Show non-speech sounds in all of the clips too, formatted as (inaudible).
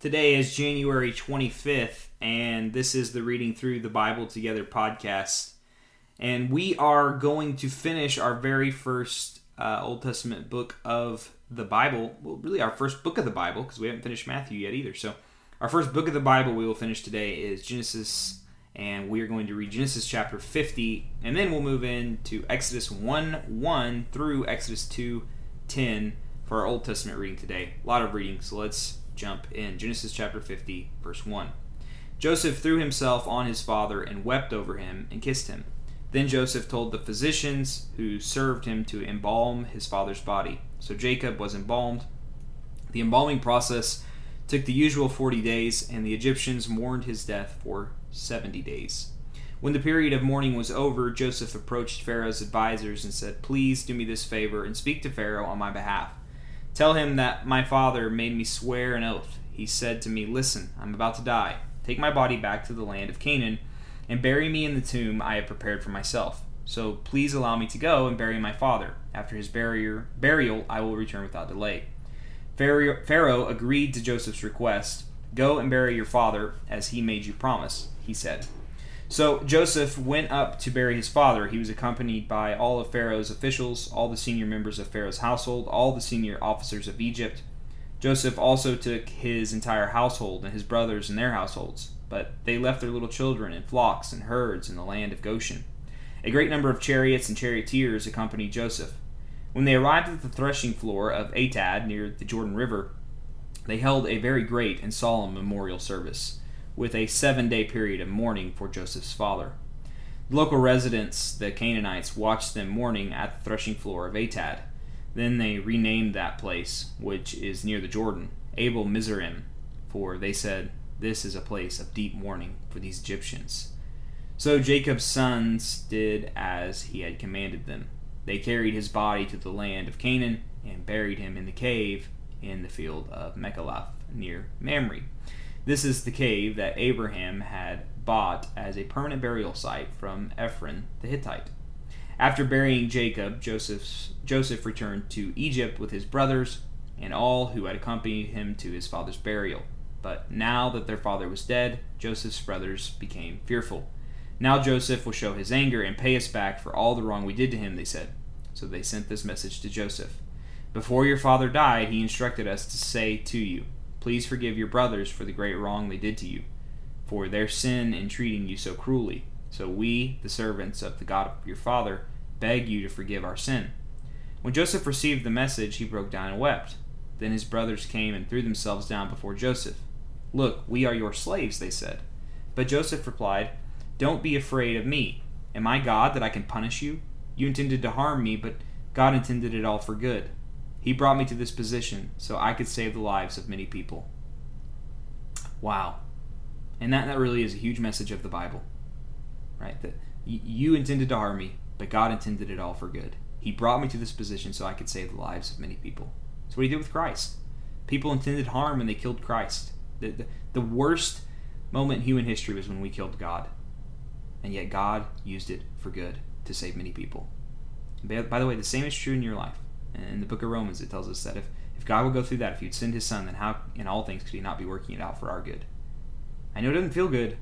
Today is January 25th, and this is the Reading Through the Bible Together podcast. And we are going to finish our very first uh, Old Testament book of the Bible. Well, really, our first book of the Bible, because we haven't finished Matthew yet either. So, our first book of the Bible we will finish today is Genesis, and we are going to read Genesis chapter 50, and then we'll move into Exodus 1 1 through Exodus 2 10 for our Old Testament reading today. A lot of reading, so let's jump in. Genesis chapter 50, verse 1. Joseph threw himself on his father and wept over him and kissed him. Then Joseph told the physicians who served him to embalm his father's body. So Jacob was embalmed. The embalming process took the usual 40 days, and the Egyptians mourned his death for 70 days. When the period of mourning was over, Joseph approached Pharaoh's advisers and said, Please do me this favor and speak to Pharaoh on my behalf. Tell him that my father made me swear an oath. He said to me, Listen, I'm about to die. Take my body back to the land of Canaan and bury me in the tomb I have prepared for myself. So please allow me to go and bury my father. After his barrier, burial, I will return without delay. Pharaoh agreed to Joseph's request. Go and bury your father, as he made you promise, he said. So Joseph went up to bury his father. He was accompanied by all of Pharaoh's officials, all the senior members of Pharaoh's household, all the senior officers of Egypt. Joseph also took his entire household and his brothers and their households, but they left their little children in flocks and herds in the land of Goshen. A great number of chariots and charioteers accompanied Joseph. When they arrived at the threshing floor of Atad near the Jordan River, they held a very great and solemn memorial service, with a seven day period of mourning for Joseph's father. The local residents, the Canaanites, watched them mourning at the threshing floor of Atad. Then they renamed that place, which is near the Jordan, Abel Mizraim, for they said, This is a place of deep mourning for these Egyptians. So Jacob's sons did as he had commanded them. They carried his body to the land of Canaan and buried him in the cave in the field of Machpelah near Mamre. This is the cave that Abraham had bought as a permanent burial site from Ephron the Hittite. After burying Jacob, Joseph's, Joseph returned to Egypt with his brothers and all who had accompanied him to his father's burial. But now that their father was dead, Joseph's brothers became fearful. Now Joseph will show his anger and pay us back for all the wrong we did to him, they said. So they sent this message to Joseph Before your father died, he instructed us to say to you, Please forgive your brothers for the great wrong they did to you, for their sin in treating you so cruelly. So we, the servants of the God of your father, beg you to forgive our sin. When Joseph received the message, he broke down and wept. Then his brothers came and threw themselves down before Joseph. Look, we are your slaves, they said. But Joseph replied, don't be afraid of me. Am I God that I can punish you? You intended to harm me, but God intended it all for good. He brought me to this position so I could save the lives of many people. Wow. And that, that really is a huge message of the Bible. Right? That you intended to harm me, but God intended it all for good. He brought me to this position so I could save the lives of many people. That's what he did with Christ. People intended harm and they killed Christ. The, the, the worst moment in human history was when we killed God and yet God used it for good to save many people. By the way, the same is true in your life. In the book of Romans, it tells us that if, if God would go through that, if He'd send His Son, then how in all things could He not be working it out for our good? I know it doesn't feel good,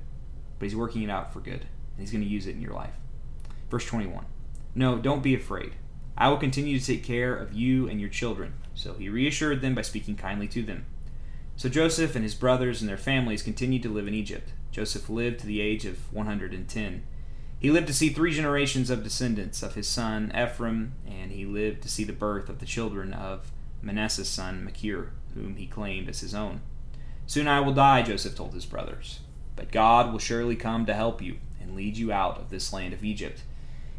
but He's working it out for good, and He's going to use it in your life. Verse 21 No, don't be afraid. I will continue to take care of you and your children. So he reassured them by speaking kindly to them. So Joseph and his brothers and their families continued to live in Egypt. Joseph lived to the age of 110. He lived to see three generations of descendants of his son Ephraim, and he lived to see the birth of the children of Manasseh's son Machir, whom he claimed as his own. Soon I will die, Joseph told his brothers, but God will surely come to help you and lead you out of this land of Egypt.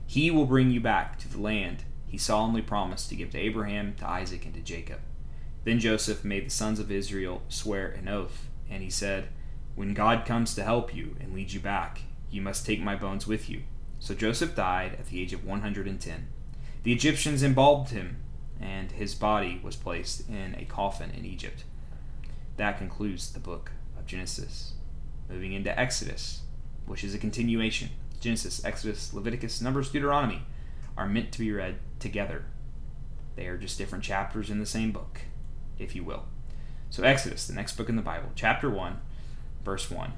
He will bring you back to the land he solemnly promised to give to Abraham, to Isaac, and to Jacob. Then Joseph made the sons of Israel swear an oath, and he said, When God comes to help you and lead you back, you must take my bones with you. So Joseph died at the age of 110. The Egyptians embalmed him, and his body was placed in a coffin in Egypt. That concludes the book of Genesis. Moving into Exodus, which is a continuation. Genesis, Exodus, Leviticus, Numbers, Deuteronomy are meant to be read together. They are just different chapters in the same book if you will. So, Exodus, the next book in the Bible, chapter 1, verse 1.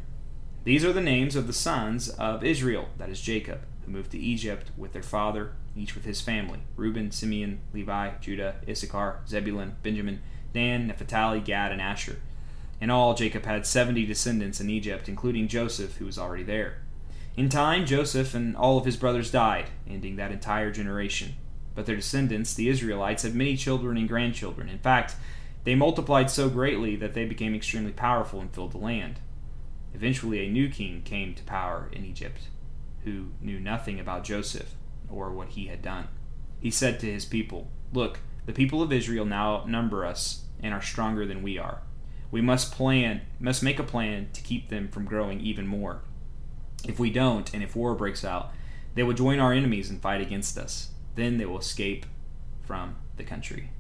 These are the names of the sons of Israel, that is Jacob, who moved to Egypt with their father, each with his family Reuben, Simeon, Levi, Judah, Issachar, Zebulun, Benjamin, Dan, Naphtali, Gad, and Asher. In all, Jacob had 70 descendants in Egypt, including Joseph, who was already there. In time, Joseph and all of his brothers died, ending that entire generation. But their descendants, the Israelites, had many children and grandchildren. In fact, they multiplied so greatly that they became extremely powerful and filled the land. Eventually, a new king came to power in Egypt, who knew nothing about Joseph or what he had done. He said to his people, Look, the people of Israel now outnumber us and are stronger than we are. We must plan, must make a plan to keep them from growing even more. If we don't, and if war breaks out, they will join our enemies and fight against us. Then they will escape from the country.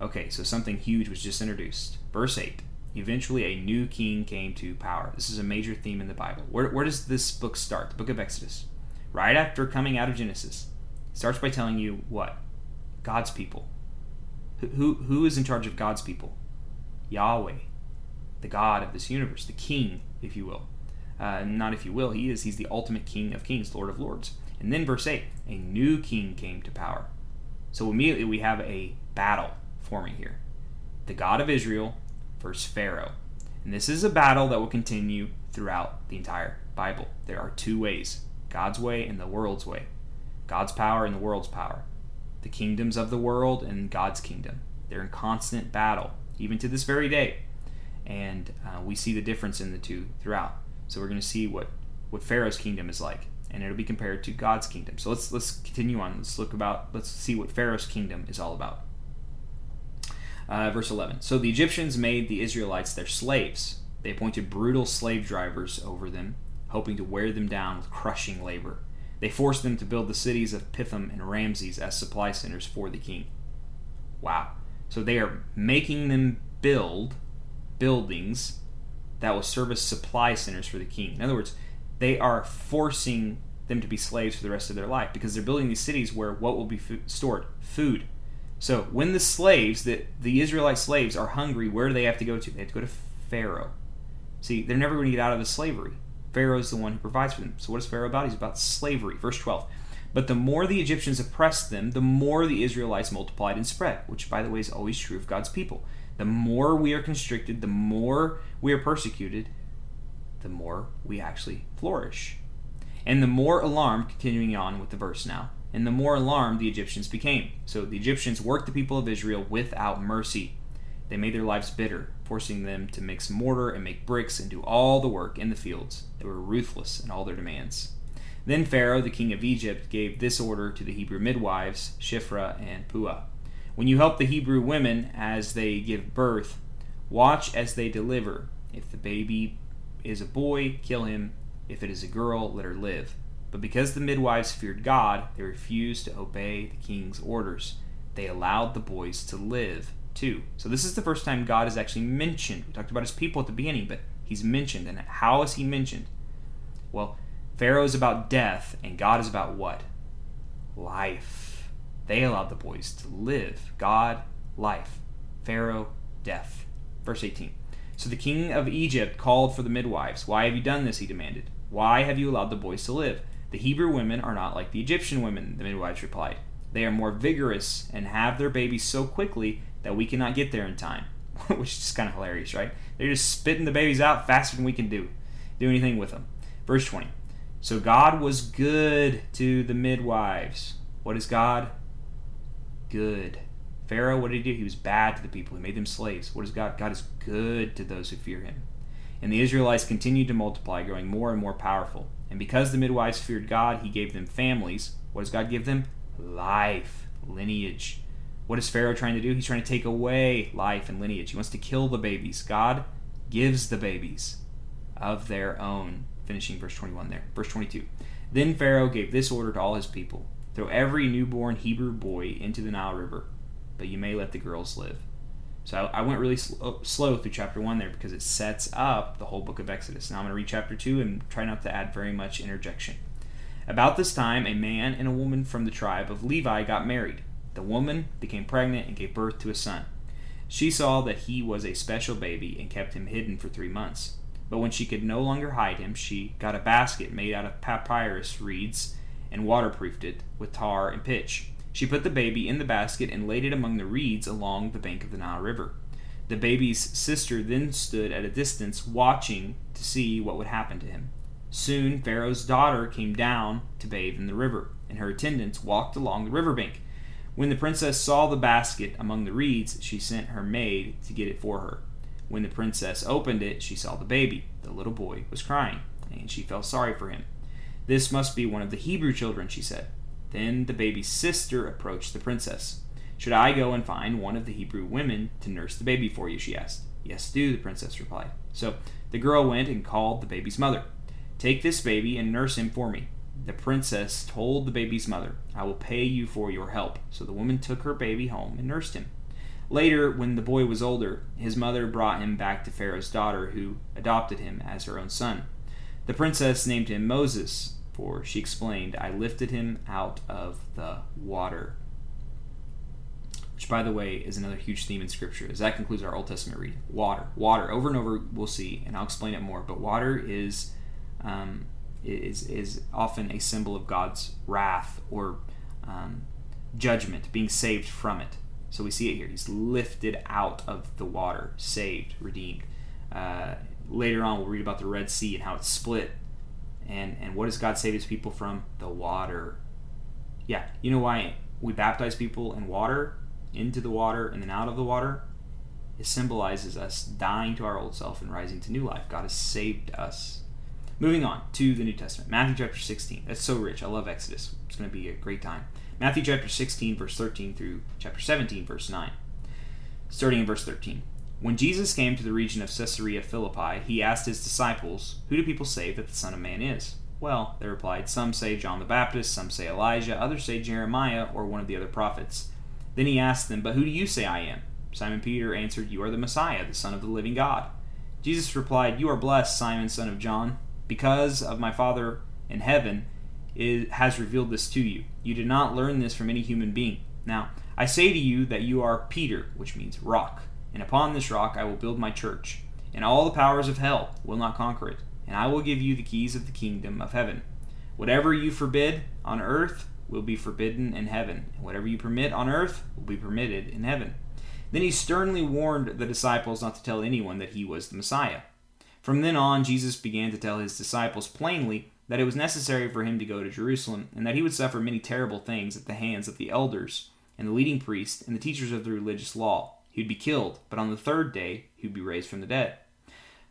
Okay, so something huge was just introduced. Verse 8. Eventually, a new king came to power. This is a major theme in the Bible. Where, where does this book start? The book of Exodus. Right after coming out of Genesis. It starts by telling you what? God's people. Who, who, who is in charge of God's people? Yahweh, the God of this universe, the king, if you will. Uh, not if you will, he is. He's the ultimate king of kings, Lord of lords. And then verse 8 a new king came to power. So immediately we have a battle forming here. The God of Israel versus Pharaoh. And this is a battle that will continue throughout the entire Bible. There are two ways God's way and the world's way. God's power and the world's power. The kingdoms of the world and God's kingdom. They're in constant battle, even to this very day. And uh, we see the difference in the two throughout. So we're going to see what, what Pharaoh's kingdom is like, and it'll be compared to God's kingdom. So let's let's continue on. Let's look about. Let's see what Pharaoh's kingdom is all about. Uh, verse 11. So the Egyptians made the Israelites their slaves. They appointed brutal slave drivers over them, hoping to wear them down with crushing labor. They forced them to build the cities of Pithom and Ramses as supply centers for the king. Wow. So they are making them build buildings that will serve as supply centers for the king. In other words, they are forcing them to be slaves for the rest of their life because they're building these cities where what will be stored? Food. So when the slaves, the, the Israelite slaves, are hungry, where do they have to go to? They have to go to Pharaoh. See, they're never going to get out of the slavery. Pharaoh is the one who provides for them. So what is Pharaoh about? He's about slavery. Verse 12. But the more the Egyptians oppressed them, the more the Israelites multiplied and spread, which, by the way, is always true of God's people. The more we are constricted, the more we are persecuted, the more we actually flourish. And the more alarmed, continuing on with the verse now, and the more alarmed the Egyptians became. So the Egyptians worked the people of Israel without mercy. They made their lives bitter, forcing them to mix mortar and make bricks and do all the work in the fields. They were ruthless in all their demands. Then Pharaoh, the king of Egypt, gave this order to the Hebrew midwives, Shiphrah and Puah. When you help the Hebrew women as they give birth, watch as they deliver. If the baby is a boy, kill him. If it is a girl, let her live. But because the midwives feared God, they refused to obey the king's orders. They allowed the boys to live, too. So this is the first time God is actually mentioned. We talked about his people at the beginning, but he's mentioned. And how is he mentioned? Well, Pharaoh is about death, and God is about what? Life. They allowed the boys to live. God, life. Pharaoh, death. Verse 18. So the king of Egypt called for the midwives. Why have you done this? He demanded. Why have you allowed the boys to live? The Hebrew women are not like the Egyptian women, the midwives replied. They are more vigorous and have their babies so quickly that we cannot get there in time. (laughs) Which is kind of hilarious, right? They're just spitting the babies out faster than we can do, do anything with them. Verse 20. So God was good to the midwives. What is God? good. Pharaoh, what did he do? He was bad to the people. He made them slaves. What is God? God is good to those who fear him. And the Israelites continued to multiply, growing more and more powerful. And because the midwives feared God, he gave them families. What does God give them? Life, lineage. What is Pharaoh trying to do? He's trying to take away life and lineage. He wants to kill the babies. God gives the babies of their own. Finishing verse 21 there. Verse 22. Then Pharaoh gave this order to all his people Throw every newborn Hebrew boy into the Nile River, but you may let the girls live. So I, went really sl- uh, slow through chapter 1 there because it sets up the whole book of Exodus. Now I'm going to read chapter 2 and try not to add very much interjection. About this time, a man and a woman from the tribe of Levi got married. The woman became pregnant and gave birth to a son. She saw that he was a special baby and kept him hidden for three months. But when she could no longer hide him, she got a basket made out of papyrus reeds and waterproofed it with tar and pitch. She put the baby in the basket and laid it among the reeds along the bank of the Nile River. The baby's sister then stood at a distance, watching to see what would happen to him. Soon Pharaoh's daughter came down to bathe in the river, and her attendants walked along the river bank. When the princess saw the basket among the reeds, she sent her maid to get it for her. When the princess opened it, she saw the baby. The little boy was crying, and she felt sorry for him. This must be one of the Hebrew children, she said. Then the baby's sister approached the princess. Should I go and find one of the Hebrew women to nurse the baby for you? she asked. Yes, do, the princess replied. So the girl went and called the baby's mother. Take this baby and nurse him for me. The princess told the baby's mother, I will pay you for your help. So the woman took her baby home and nursed him. Later, when the boy was older, his mother brought him back to Pharaoh's daughter, who adopted him as her own son. The princess named him Moses, for she explained, I lifted him out of the water. Which, by the way, is another huge theme in Scripture, as that concludes our Old Testament reading. Water. Water. Over and over, we'll see, and I'll explain it more, but water is. Um, is, is often a symbol of God's wrath or um, judgment, being saved from it. So we see it here. He's lifted out of the water, saved, redeemed. Uh, later on, we'll read about the Red Sea and how it's split. And, and what does God save his people from? The water. Yeah, you know why we baptize people in water, into the water, and then out of the water? It symbolizes us dying to our old self and rising to new life. God has saved us. Moving on to the New Testament, Matthew chapter 16. That's so rich. I love Exodus. It's going to be a great time. Matthew chapter 16, verse 13 through chapter 17, verse 9. Starting in verse 13. When Jesus came to the region of Caesarea Philippi, he asked his disciples, Who do people say that the Son of Man is? Well, they replied, Some say John the Baptist, some say Elijah, others say Jeremiah or one of the other prophets. Then he asked them, But who do you say I am? Simon Peter answered, You are the Messiah, the Son of the living God. Jesus replied, You are blessed, Simon, son of John, because of my Father in heaven has revealed this to you. You did not learn this from any human being. Now, I say to you that you are Peter, which means rock, and upon this rock I will build my church, and all the powers of hell will not conquer it, and I will give you the keys of the kingdom of heaven. Whatever you forbid on earth will be forbidden in heaven, and whatever you permit on earth will be permitted in heaven. Then he sternly warned the disciples not to tell anyone that he was the Messiah. From then on, Jesus began to tell his disciples plainly that it was necessary for him to go to Jerusalem, and that he would suffer many terrible things at the hands of the elders and the leading priests and the teachers of the religious law. He would be killed, but on the third day he would be raised from the dead.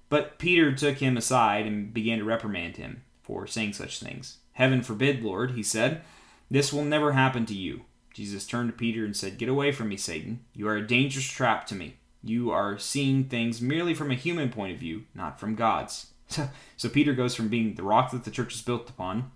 But Peter took him aside and began to reprimand him for saying such things. Heaven forbid, Lord, he said, this will never happen to you. Jesus turned to Peter and said, Get away from me, Satan. You are a dangerous trap to me. You are seeing things merely from a human point of view, not from God's. (laughs) So, Peter goes from being the rock that the church is built upon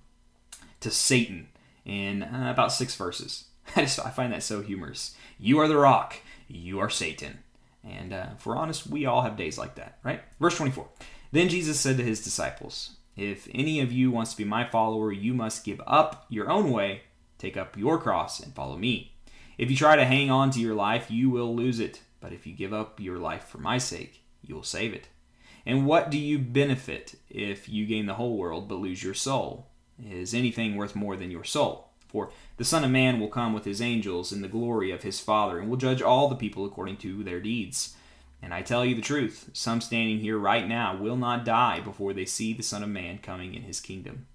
to Satan in uh, about six verses. (laughs) I just I find that so humorous. You are the rock. You are Satan. And uh, if we're honest, we all have days like that, right? Verse 24. Then Jesus said to his disciples, If any of you wants to be my follower, you must give up your own way, take up your cross, and follow me. If you try to hang on to your life, you will lose it. But if you give up your life for my sake, you will save it. And what do you benefit if you gain the whole world but lose your soul? Is anything worth more than your soul? For the Son of Man will come with his angels in the glory of his Father, and will judge all the people according to their deeds. And I tell you the truth, some standing here right now will not die before they see the Son of Man coming in his kingdom.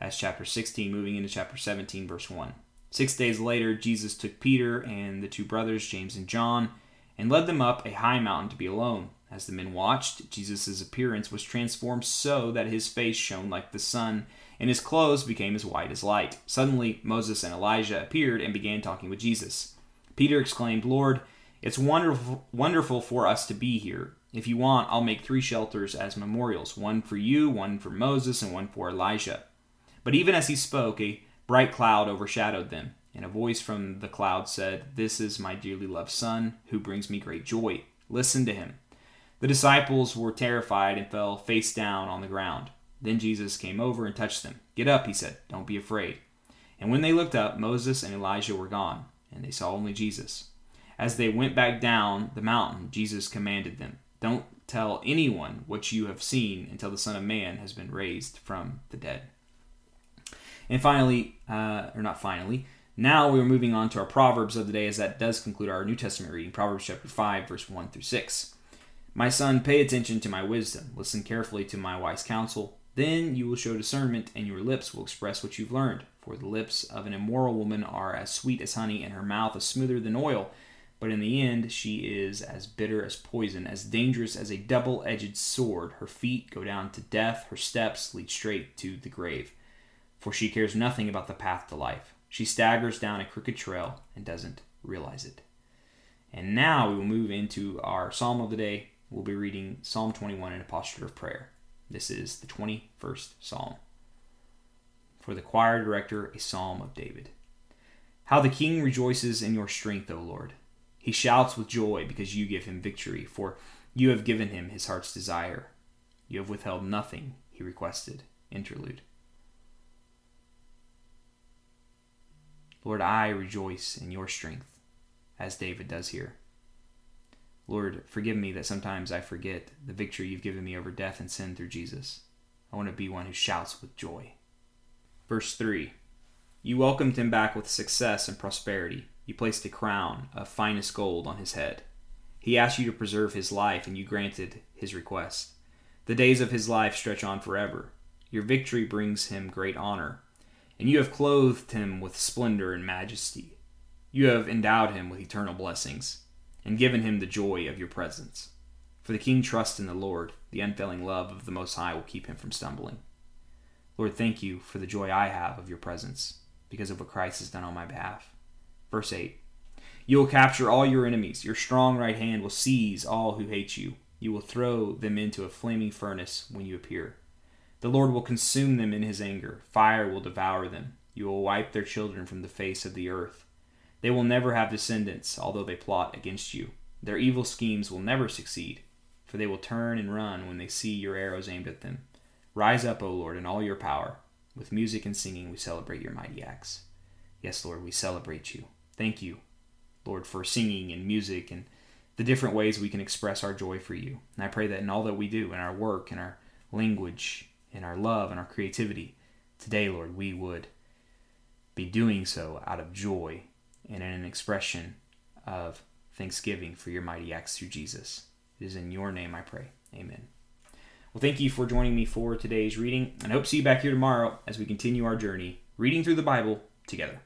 That's chapter 16, moving into chapter 17, verse 1. Six days later, Jesus took Peter and the two brothers, James and John, and led them up a high mountain to be alone. As the men watched, Jesus' appearance was transformed so that his face shone like the sun, and his clothes became as white as light. Suddenly, Moses and Elijah appeared and began talking with Jesus. Peter exclaimed, Lord, it's wonderful, wonderful for us to be here. If you want, I'll make three shelters as memorials one for you, one for Moses, and one for Elijah. But even as he spoke, a bright cloud overshadowed them, and a voice from the cloud said, This is my dearly loved Son, who brings me great joy. Listen to him. The disciples were terrified and fell face down on the ground. Then Jesus came over and touched them. Get up, he said. Don't be afraid. And when they looked up, Moses and Elijah were gone, and they saw only Jesus. As they went back down the mountain, Jesus commanded them, Don't tell anyone what you have seen until the Son of Man has been raised from the dead. And finally, uh, or not finally, now we are moving on to our Proverbs of the day, as that does conclude our New Testament reading, Proverbs chapter 5, verse 1 through 6. My son, pay attention to my wisdom, listen carefully to my wise counsel. Then you will show discernment, and your lips will express what you've learned. For the lips of an immoral woman are as sweet as honey, and her mouth is smoother than oil. But in the end, she is as bitter as poison, as dangerous as a double edged sword. Her feet go down to death, her steps lead straight to the grave. For she cares nothing about the path to life. She staggers down a crooked trail and doesn't realize it. And now we will move into our psalm of the day. We'll be reading Psalm 21 in a posture of prayer. This is the 21st psalm. For the choir director, a psalm of David. How the king rejoices in your strength, O Lord. He shouts with joy because you give him victory, for you have given him his heart's desire. You have withheld nothing he requested. Interlude. Lord, I rejoice in your strength, as David does here. Lord, forgive me that sometimes I forget the victory you've given me over death and sin through Jesus. I want to be one who shouts with joy. Verse 3 You welcomed him back with success and prosperity. You placed a crown of finest gold on his head. He asked you to preserve his life, and you granted his request. The days of his life stretch on forever. Your victory brings him great honor and you have clothed him with splendor and majesty. You have endowed him with eternal blessings, and given him the joy of your presence. For the king trusts in the Lord, the unfailing love of the Most High will keep him from stumbling. Lord, thank you for the joy I have of your presence, because of what Christ has done on my behalf. Verse 8 You will capture all your enemies, your strong right hand will seize all who hate you. You will throw them into a flaming furnace when you appear. The Lord will consume them in his anger. Fire will devour them. You will wipe their children from the face of the earth. They will never have descendants, although they plot against you. Their evil schemes will never succeed, for they will turn and run when they see your arrows aimed at them. Rise up, O Lord, in all your power. With music and singing, we celebrate your mighty acts. Yes, Lord, we celebrate you. Thank you, Lord, for singing and music and the different ways we can express our joy for you. And I pray that in all that we do, in our work, in our language, in our love and our creativity. Today, Lord, we would be doing so out of joy and in an expression of thanksgiving for your mighty acts through Jesus. It is in your name I pray. Amen. Well, thank you for joining me for today's reading, and I hope to see you back here tomorrow as we continue our journey reading through the Bible together.